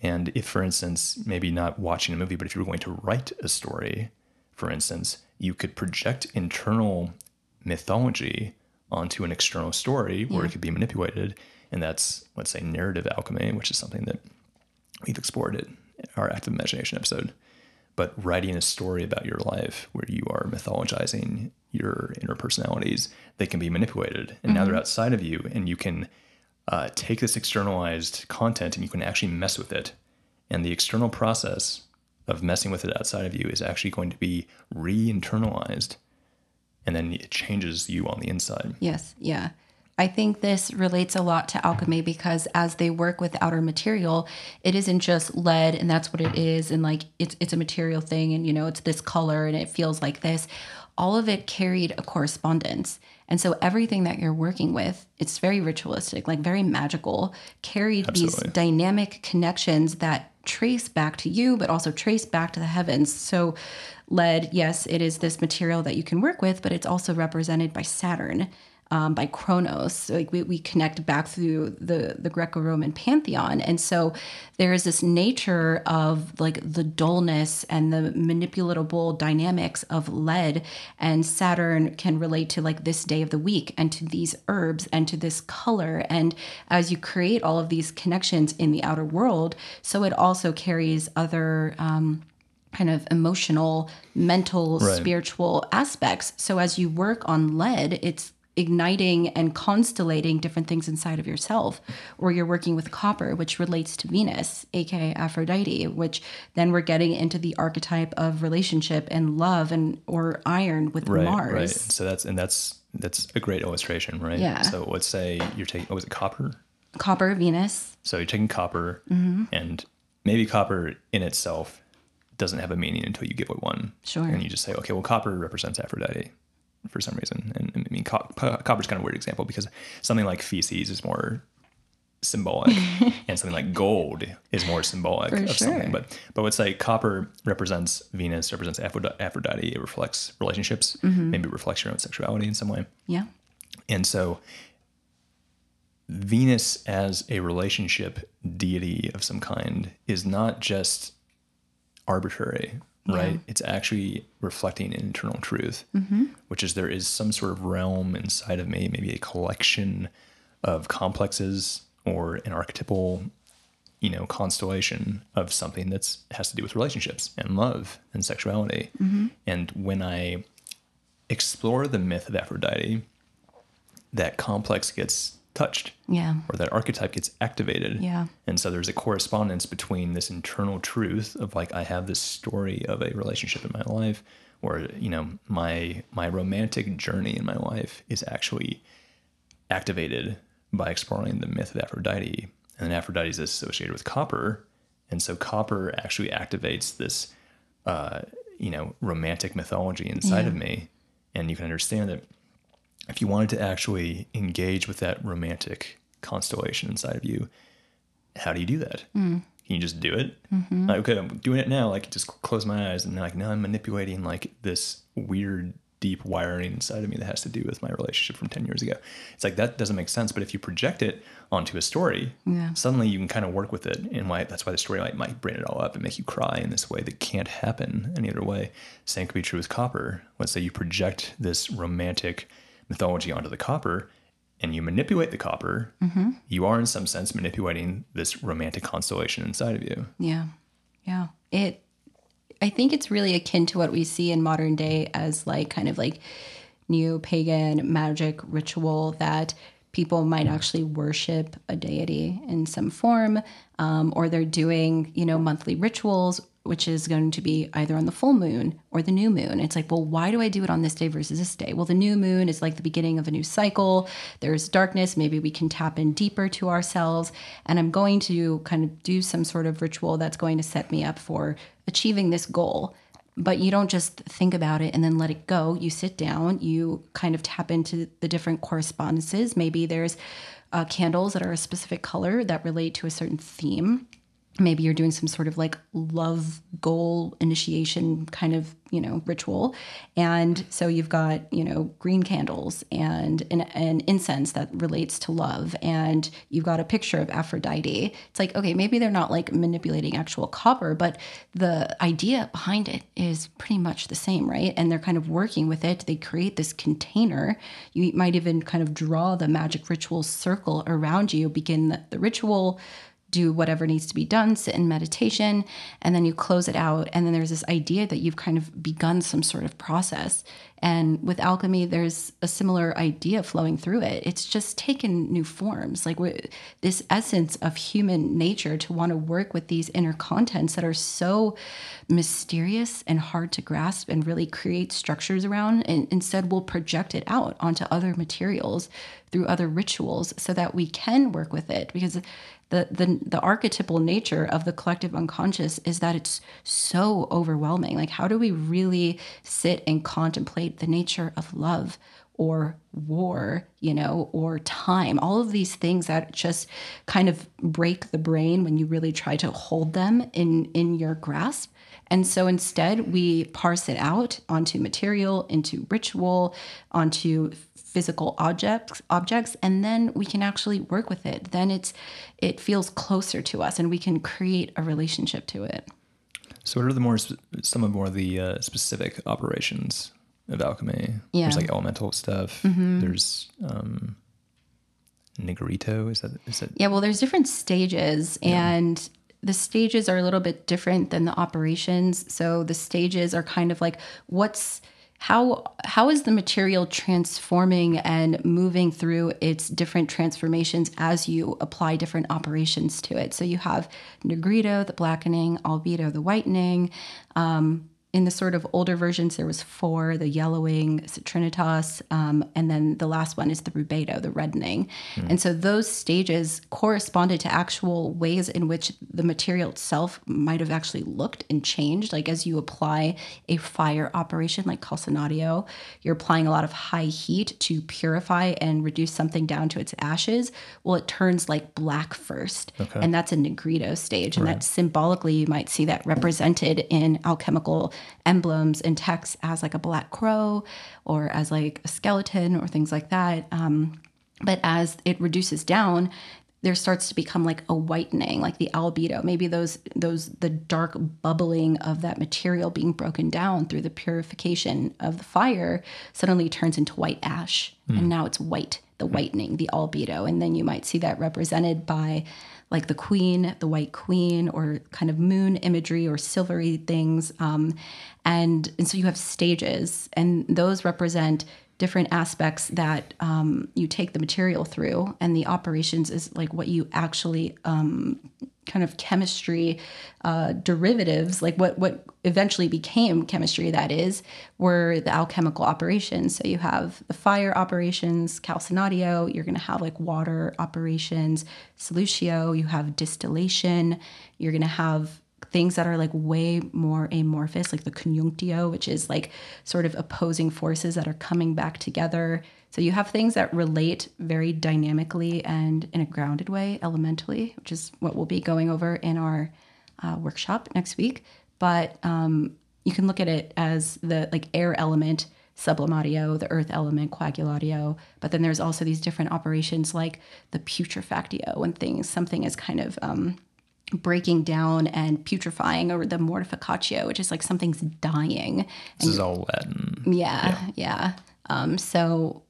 And if, for instance, maybe not watching a movie, but if you were going to write a story, for instance, you could project internal mythology onto an external story where it could be manipulated. And that's, let's say, narrative alchemy, which is something that we've explored in our active imagination episode. But writing a story about your life where you are mythologizing your inner personalities, they can be manipulated. And now they're outside of you, and you can uh, take this externalized content and you can actually mess with it. And the external process of messing with it outside of you is actually going to be re internalized and then it changes you on the inside. Yes, yeah. I think this relates a lot to alchemy because as they work with outer material, it isn't just lead and that's what it is and like it's it's a material thing and you know it's this color and it feels like this. All of it carried a correspondence. And so everything that you're working with, it's very ritualistic, like very magical, carried Absolutely. these dynamic connections that trace back to you, but also trace back to the heavens. So, lead, yes, it is this material that you can work with, but it's also represented by Saturn. Um, by Kronos, so, like we, we connect back through the the Greco-Roman pantheon, and so there is this nature of like the dullness and the manipulatable dynamics of lead, and Saturn can relate to like this day of the week and to these herbs and to this color, and as you create all of these connections in the outer world, so it also carries other. Um, kind of emotional, mental, Right. spiritual aspects. So as you work on lead, it's igniting and constellating different things inside of yourself. Or you're working with copper, which relates to Venus, aka Aphrodite, which then we're getting into the archetype of relationship and love and or iron with Right, Mars. right. So that's and that's that's a great illustration, right? Yeah. So let's say you're taking what was it copper? Copper, Venus. So you're taking copper, Mm-hmm. and maybe copper in itself doesn't have a meaning until you give it one. Sure. And you just say, okay, well, copper represents Aphrodite for some reason. And, I mean, co- co- copper's kind of a weird example because something like feces is more symbolic, and something like gold is more symbolic For of sure. something. But but let's say copper represents Venus, represents Aphrodite. Aphrodite it reflects relationships. Mm-hmm. Maybe it reflects your own sexuality in some way. Yeah. And so Venus as a relationship deity of some kind is not just arbitrary, right? It's actually reflecting an internal truth, mm-hmm. which is there is some sort of realm inside of me, maybe a collection of complexes or an archetypal, you know, constellation of something that's has to do with relationships and love and sexuality. Mm-hmm. And when I explore the myth of Aphrodite, that complex gets touched Yeah. or that archetype gets activated. Yeah. And so there's a correspondence between this internal truth of like I have this story of a relationship in my life or you know my my romantic journey in my life is actually activated by exploring the myth of Aphrodite. And then Aphrodite is associated with copper. And so copper actually activates this uh, you know, romantic mythology inside Yeah. of me. And you can understand that if you wanted to actually engage with that romantic constellation inside of you, how do you do that? Hmm. Can you just do it? Mm-hmm. Like, okay, I'm doing it now. Like, just close my eyes and like now I'm manipulating like this weird, deep wiring inside of me that has to do with my relationship from ten years ago. It's like that doesn't make sense. But if you project it onto a story, Yeah. suddenly you can kind of work with it, and why that's why the story might, might bring it all up and make you cry in this way that can't happen any other way. Same could be true with copper. Let's say you project this romantic mythology onto the copper and you manipulate the copper, you are in some sense manipulating this romantic constellation inside of you. Yeah. Yeah. It I think it's really akin to what we see in modern day as like kind of like neo pagan magic ritual that people might actually worship a deity in some form um, or they're doing you know monthly rituals which is going to be either on the full moon or the new moon. It's like well why do i do it on this day versus this day? Well the new moon is like the beginning of a new cycle. There's darkness. Maybe we can tap in deeper to ourselves. And i'm going to kind of do some sort of ritual that's going to set me up for achieving this goal. But you don't just think about it and then let it go. You sit down, you kind of tap into the different correspondences. Maybe there's uh, candles that are a specific color that relate to a certain theme. Maybe you're doing some sort of like love goal initiation kind of, you know, ritual. And so you've got, you know, green candles and an, an incense that relates to love. And you've got a picture of Aphrodite. It's like, okay, maybe they're not like manipulating actual copper, but the idea behind it is pretty much the same, right? And they're kind of working with it. They create this container. You might even kind of draw the magic ritual circle around you, begin the, the ritual do whatever needs to be done, sit in meditation, and then you close it out. And then there's this idea that you've kind of begun some sort of process. And with alchemy, there's a similar idea flowing through it. It's just taken new forms, like this essence of human nature to want to work with these inner contents that are so mysterious and hard to grasp and really create structures around. And instead, we'll project it out onto other materials through other rituals so that we can work with it. Because the, the the archetypal nature of the collective unconscious is that it's so overwhelming. Like, how do we really sit and contemplate the nature of love or war, you know, or time? All of these things that just kind of break the brain when you really try to hold them in in your grasp. And so instead, we parse it out onto material, into ritual, onto physical objects objects and then we can actually work with it then it's it feels closer to us and we can create a relationship to it so what are the more some of more of the uh, specific operations of alchemy yeah. there's like elemental stuff mm-hmm. there's um nigredo is that is that yeah well there's different stages yeah. and the stages are a little bit different than the operations so the stages are kind of like what's how how is the material transforming and moving through its different transformations as you apply different operations to it so you have nigredo the blackening albedo the whitening um, in the sort of older versions, there was four: the yellowing, citrinitas, um, and then the last one is the rubedo, the reddening. Mm. And so those stages corresponded to actual ways in which the material itself might have actually looked and changed. Like as you apply a fire operation like calcinatio, you're applying a lot of high heat to purify and reduce something down to its ashes. Well, it turns like black first, okay. and that's a nigredo stage, and right. that symbolically you might see that represented in alchemical emblems and texts as like a black crow or as like a skeleton or things like that. Um, but as it reduces down, there starts to become like a whitening like the albedo maybe those those the dark bubbling of that material being broken down through the purification of the fire suddenly turns into white ash mm. and now it's white the whitening the albedo and then you might see that represented by like the queen, the white queen, or kind of moon imagery or silvery things. Um, and, and so you have stages, and those represent different aspects that um, you take the material through. And the operations is like what you actually um, kind of chemistry uh, derivatives, like what what eventually became chemistry, that is, were the alchemical operations. So you have the fire operations, calcinatio. You're going to have like water operations, solutio. You have distillation. You're going to have things that are like way more amorphous, like the conjunctio, which is like sort of opposing forces that are coming back together. So you have things that relate very dynamically and in a grounded way, elementally, which is what we'll be going over in our uh, workshop next week. But um, you can look at it as the like air element, sublimatio, the earth element, coagulatio. But then there's also these different operations like the putrefactio, when things something is kind of um, breaking down and putrefying, or the mortificatio, which is like something's dying. This is all Latin. Yeah, yeah. yeah. Um, so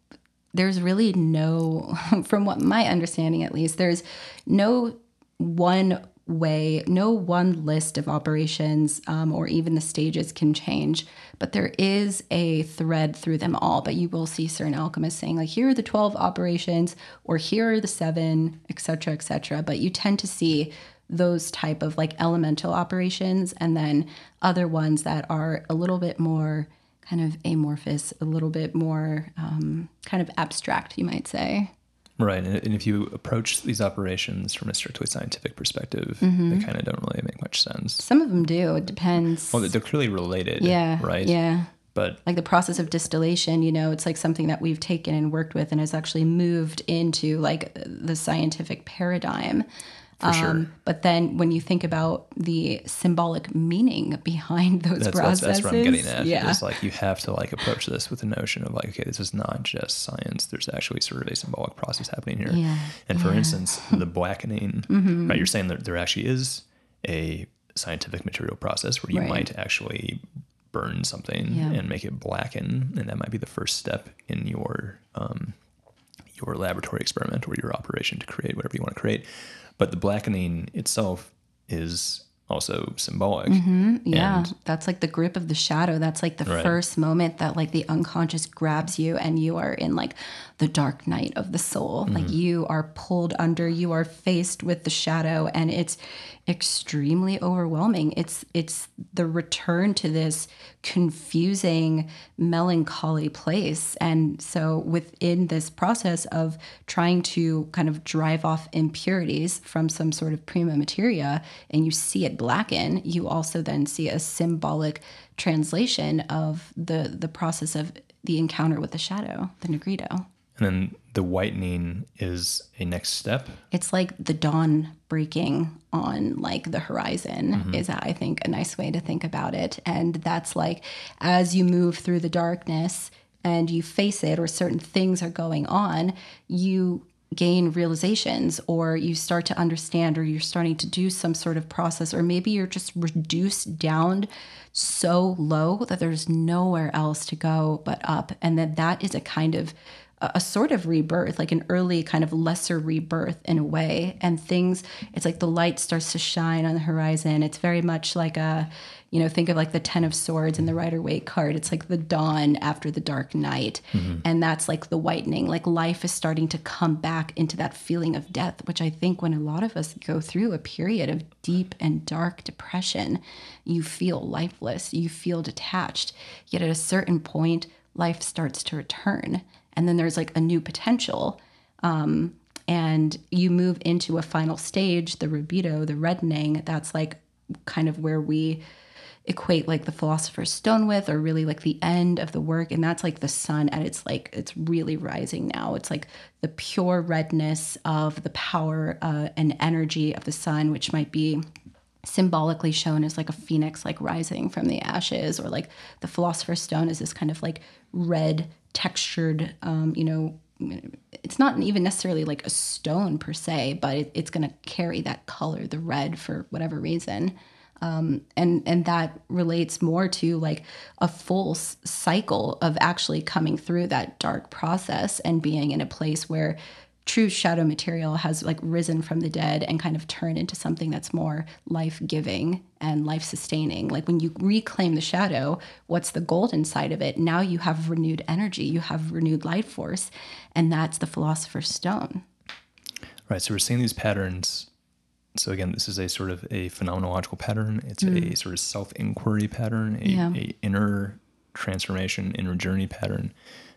there's really no, from what my understanding at least, there's no one way, no one list of operations um, or even the stages can change, but there is a thread through them all. But you will see certain alchemists saying, like, here are the 12 operations, or here are the seven, etc., etc. But you tend to see those type of like elemental operations and then other ones that are a little bit more kind of amorphous, a little bit more um, kind of abstract, you might say. Right. And if you approach these operations from a strictly scientific perspective, mm-hmm. they kind of don't really make much sense. Some of them do. It depends. Well, they're clearly related. Yeah. Right. Yeah. But like the process of distillation, you know, it's like something that we've taken and worked with and has actually moved into like the scientific paradigm. For sure. Um, but then when you think about the symbolic meaning behind those that's, processes, that's, that's what I'm getting at. Yeah. It's like you have to like approach this with the notion of like, okay, this is not just science. There's actually sort of a symbolic process happening here. Yeah. And for yeah. instance, the blackening, mm-hmm. right? You're saying that there actually is a scientific material process where you right. might actually burn something yeah. and make it blacken, and that might be the first step in your um, your laboratory experiment or your operation to create whatever you want to create. But the blackening itself is also symbolic. Mm-hmm. Yeah, And that's like the grip of the shadow. That's like the Right. first moment that like the unconscious grabs you and you are in like the dark night of the soul. Like mm-hmm. you are pulled under, you are faced with the shadow and it's extremely overwhelming. It's it's the return to this confusing melancholy place. And so within this process of trying to kind of drive off impurities from some sort of prima materia and you see it blacken, you also then see a symbolic translation of the the process of the encounter with the shadow, the nigredo. And then the whitening is a next step. It's like the dawn breaking on like the horizon mm-hmm. is I think a nice way to think about it. And that's like as you move through the darkness and you face it or certain things are going on, you gain realizations or you start to understand or you're starting to do some sort of process or maybe you're just reduced down so low that there's nowhere else to go but up and that that is a kind of a a sort of rebirth, like an early kind of lesser rebirth in a way. And things, it's like the light starts to shine on the horizon. It's very much like a, you know, think of like the Ten of Swords and the Rider Waite card. It's like the dawn after the dark night. Mm-hmm. And that's like the whitening. Like life is starting to come back into that feeling of death, which I think when a lot of us go through a period of deep and dark depression, you feel lifeless, you feel detached. Yet at a certain point, life starts to return and then there's like a new potential um, and you move into a final stage the rubedo the reddening that's like kind of where we equate like the philosopher's stone with or really like the end of the work and that's like the sun at its like it's really rising now. It's like the pure redness of the power uh, and energy of the sun which might be symbolically shown as like a phoenix like rising from the ashes or like the philosopher's stone is this kind of like red textured um, you know it's not even necessarily like a stone per se but it, it's going to carry that color the red for whatever reason. Um, and and that relates more to like a full cycle of actually coming through that dark process and being in a place where true shadow material has like risen from the dead and kind of turned into something that's more life-giving and life-sustaining like when you reclaim the shadow what's the gold inside of it now you have renewed energy you have renewed life force and that's the philosopher's stone Right. So we're seeing these patterns. So again, this is a sort of a phenomenological pattern. It's a mm. sort of self-inquiry pattern, a, Yeah. a inner transformation, inner journey pattern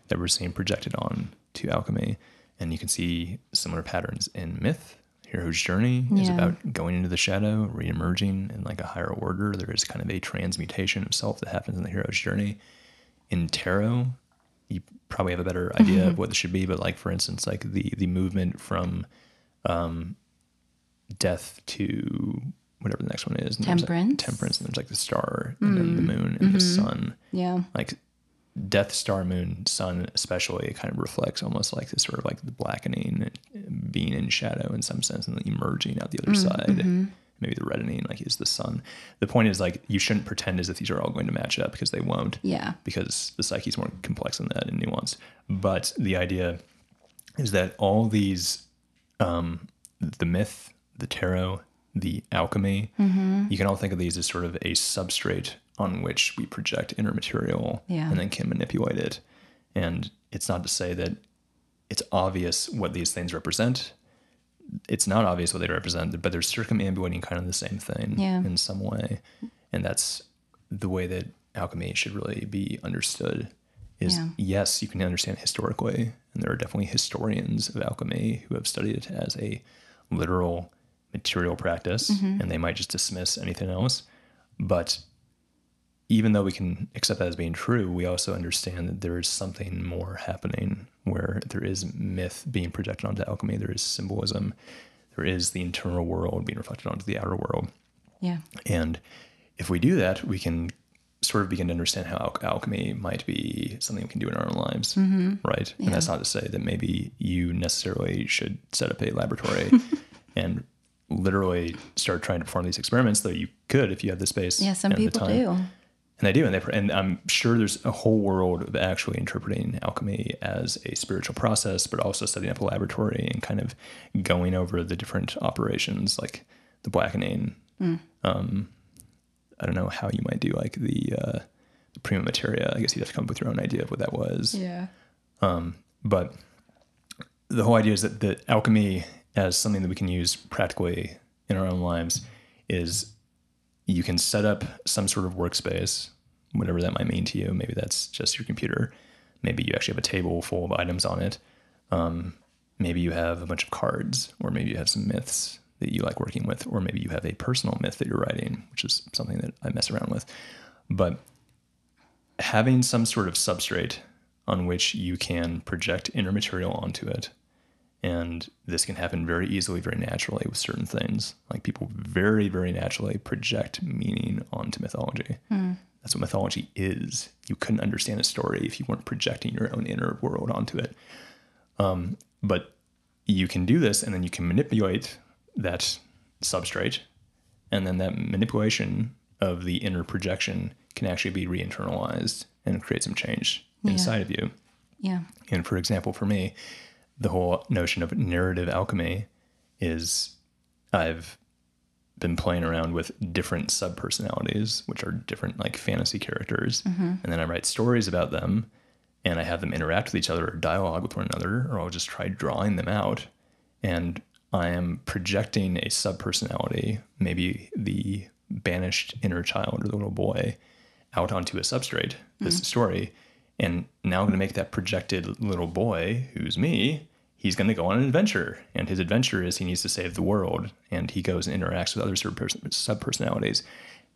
that we're seeing projected on to alchemy. And you can see similar patterns in myth. Hero's journey is about going into the shadow, re-emerging in like a higher order. There is kind of a transmutation of self that happens in the hero's journey. In tarot, you probably have a better idea of mm-hmm. what this should be, but like for instance, like the the movement from um, death to whatever the next one is. And there's, like, Temperance. temperance, and there's like the star, and then the mm. moon, and the mm-hmm. sun. yeah Like death, star, moon, sun, especially, it kind of reflects almost like this sort of like the blackening, being in shadow in some sense, and emerging out the other mm-hmm, side. Mm-hmm. Maybe the reddening, like is the sun. The point is like you shouldn't pretend as if these are all going to match up because they won't yeah because the psyche is more complex than that and nuanced. But the idea is that all these, um, the myth, the tarot, the alchemy, mm-hmm. you can all think of these as sort of a substrate on which we project inner material Yeah. and then can manipulate it. And it's not to say that it's obvious what these things represent. It's not obvious what they represent, but they're circumambulating kind of the same thing Yeah. in some way. And that's the way that alchemy should really be understood is Yeah. yes, you can understand historically, and there are definitely historians of alchemy who have studied it as a literal material practice, mm-hmm. and they might just dismiss anything else. But even though we can accept that as being true, we also understand that there is something more happening where there is myth being projected onto alchemy, there is symbolism, there is the internal world being reflected onto the outer world. yeah And if we do that, we can sort of begin to understand how al- alchemy might be something we can do in our own lives, mm-hmm. right? And that's not to say that maybe you necessarily should set up a laboratory and literally start trying to perform these experiments, though you could if you had the space. yeah some people do and they do, and they and I'm sure there's a whole world of actually interpreting alchemy as a spiritual process, but also setting up a laboratory and kind of going over the different operations like the blackening. Mm. Um, I don't know how you might do like the, uh, the prima materia. I guess you'd have to come up with your own idea of what that was. Yeah. Um, but the whole idea is that the alchemy as something that we can use practically in our own lives is you can set up some sort of workspace, whatever that might mean to you. Maybe that's just your computer. Maybe you actually have a table full of items on it. Um, maybe you have a bunch of cards, or maybe you have some myths that you like working with, or maybe you have a personal myth that you're writing, which is something that I mess around with. But having some sort of substrate on which you can project inner material onto it. And this can happen very easily, very naturally with certain things. Like people very, very naturally project meaning onto mythology. That's what mythology is. You couldn't understand a story if you weren't projecting your own inner world onto it. Um, but you can do this and then you can manipulate that substrate. And then that manipulation of the inner projection can actually be re internalized and create some change inside of you. Yeah. And for example, for me, the whole notion of narrative alchemy is I've been playing around with different sub personalities, which are different like fantasy characters. Mm-hmm. And then I write stories about them and I have them interact with each other or dialogue with one another, or I'll just try drawing them out. And I am projecting a sub personality, maybe the banished inner child or the little boy, out onto a substrate, this mm. story. And now I'm going to make that projected little boy, who's me, he's going to go on an adventure. And his adventure is he needs to save the world. And he goes and interacts with other sub personalities.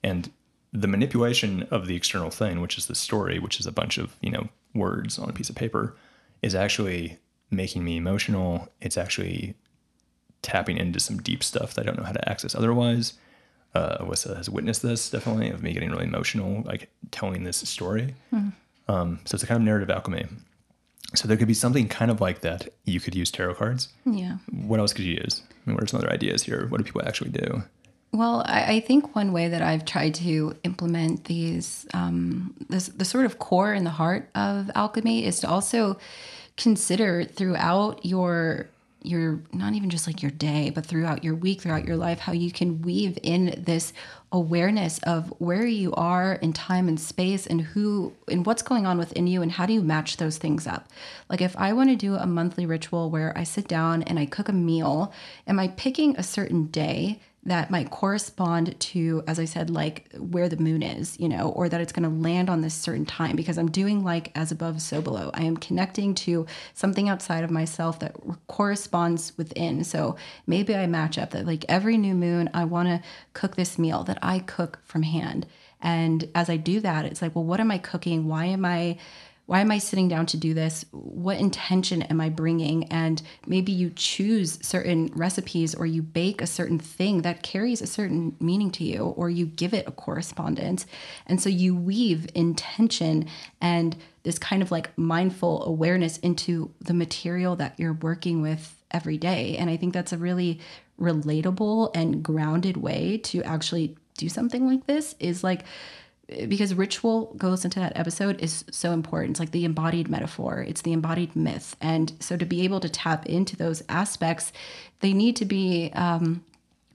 And the manipulation of the external thing, which is the story, which is a bunch of, you know, words on a piece of paper, is actually making me emotional. It's actually tapping into some deep stuff that I don't know how to access otherwise. Uh, Alyssa has witnessed this definitely of me getting really emotional, like telling this story. Um, so it's a kind of narrative alchemy. So there could be something kind of like that. You could use tarot cards. Yeah. What else could you use? I mean, what are some other ideas here? What do people actually do? Well, I, I think one way that I've tried to implement these, um, this, the sort of core and the heart of alchemy is to also consider throughout your your not even just like your day, but throughout your week, throughout your life, how you can weave in this awareness of where you are in time and space and who and what's going on within you and how do you match those things up. Like if I want to do a monthly ritual where I sit down and I cook a meal, am I picking a certain day that might correspond to, as I said, like where the moon is, you know, or that it's going to land on this certain time because I'm doing like as above, so below. I am connecting to something outside of myself that corresponds within. So maybe I match up that like every new moon, I want to cook this meal that I cook from hand. And as I do that, it's like, well, what am I cooking? Why am I why am I sitting down to do this? What intention am I bringing? And maybe you choose certain recipes or you bake a certain thing that carries a certain meaning to you, or you give it a correspondence. And so you weave intention and this kind of like mindful awareness into the material that you're working with every day. And I think that's a really relatable and grounded way to actually do something like this is like because ritual goes into that episode is so important. It's like the embodied metaphor, it's the embodied myth. And so to be able to tap into those aspects, they need to be um,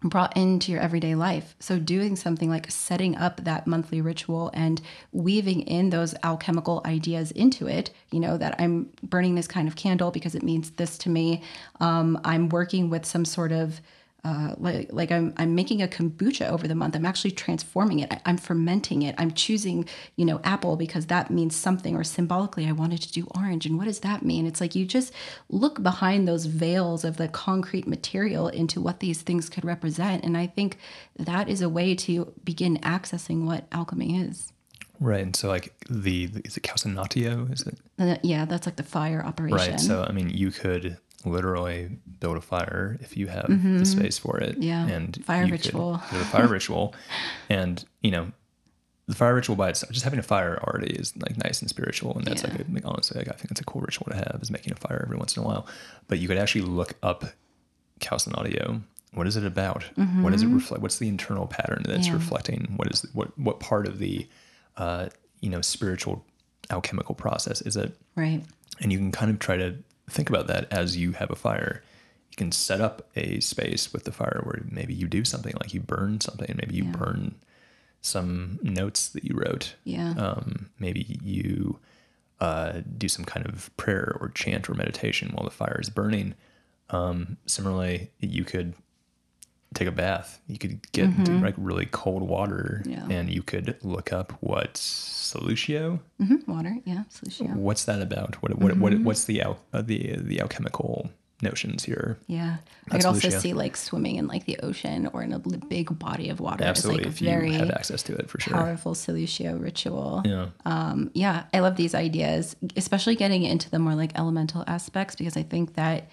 brought into your everyday life. So doing something like setting up that monthly ritual and weaving in those alchemical ideas into it, you know, that I'm burning this kind of candle because it means this to me. Um, I'm working with some sort of uh, like like I'm I'm making a kombucha over the month. I'm actually transforming it. I, I'm fermenting it. I'm choosing you know apple because that means something. Or symbolically, I wanted to do orange. And what does that mean? It's like you just look behind those veils of the concrete material into what these things could represent. And I think that is a way to begin accessing what alchemy is. Right. And so like the, is it calcinatio? Is it? And yeah, that's like the fire operation. Right. So I mean, you could literally build a fire if you have the space for it. Mm-hmm. Yeah. And Fire could ritual. a fire ritual, and you know, the fire ritual by itself, just having a fire already is like nice and spiritual, and that's Yeah. like, a, like honestly, like I think it's a cool ritual to have is making a fire every once in a while. But you could actually look up calcinatio. What is it about? What does it reflect? What's the internal pattern that's Mm-hmm. Yeah. reflecting? What is what what part of the uh, you know, spiritual alchemical process is it? Right. And you can kind of try to think about that as you have a fire. You can set up a space with the fire where maybe you do something like you burn something, maybe you Yeah. burn some notes that you wrote. Yeah. Um, maybe you uh, do some kind of prayer or chant or meditation while the fire is burning. Um, similarly, you could take a bath. You could get into like really cold water, Mm-hmm. Yeah. and you could look up what solutio. hmm Water. Yeah. Solution. What's that about? What what, what Mm-hmm. what's the al- uh, the the alchemical notions here? Yeah. I could also see like swimming in like the ocean or in a big body of water. Absolutely, It's if like very you have access to it, for sure. powerful Solutio ritual. Yeah, Um, yeah, I love these ideas, especially getting into the more like elemental aspects because I think that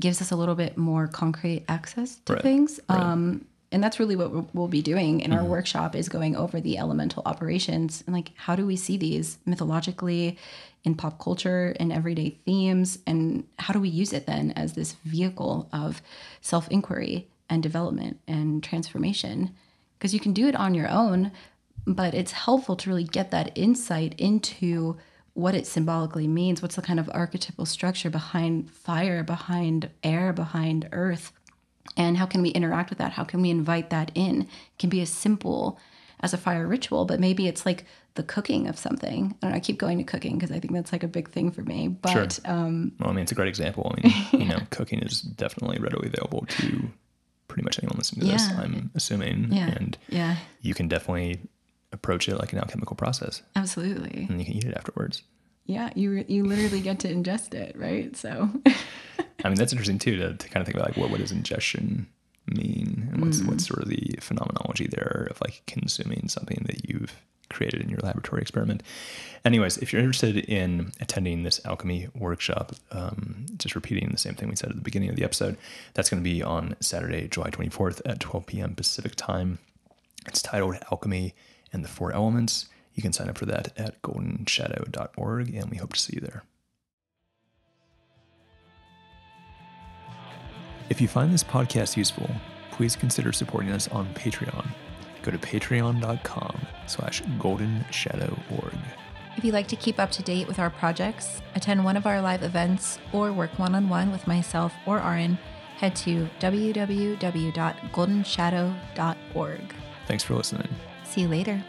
gives us a little bit more concrete access to Right, things. right. Mm-hmm. Um, and that's really what we'll- we'll be doing in our workshop is going over the elemental operations and like how do we see these mythologically in pop culture and everyday themes and how do we use it then as this vehicle of self-inquiry and development and transformation because you can do it on your own but it's helpful to really get that insight into what it symbolically means what's the kind of archetypal structure behind fire behind air behind earth and how can we interact with that? How can we invite that in? It can be as simple as a fire ritual but maybe it's like the cooking of something. I don't know i keep going to cooking because i think that's like a big thing for me but um well, I mean, it's a great example. I mean, you know, cooking is definitely readily available to pretty much anyone listening to this. I'm assuming, yeah. and yeah. you can definitely approach it like an alchemical process, absolutely and you can eat it afterwards. yeah you you literally get to ingest it right so I mean, that's interesting too to, to kind of think about like what what does ingestion mean, and what's what's sort of the phenomenology there of like consuming something that you've created in your laboratory experiment. Anyways, if you're interested in attending this alchemy workshop, um, just repeating the same thing we said at the beginning of the episode, that's going to be on Saturday, July 24th at 12 p.m. Pacific time. It's titled Alchemy and the Four Elements. You can sign up for that at goldenshadow.org, and we hope to see you there. If you find this podcast useful, please consider supporting us on Patreon. Go to patreon.com slash goldenshadow.org. If you'd like to keep up to date with our projects, attend one of our live events, or work one on one with myself or Arin, head to www.goldenshadow.org. Thanks for listening. See you later.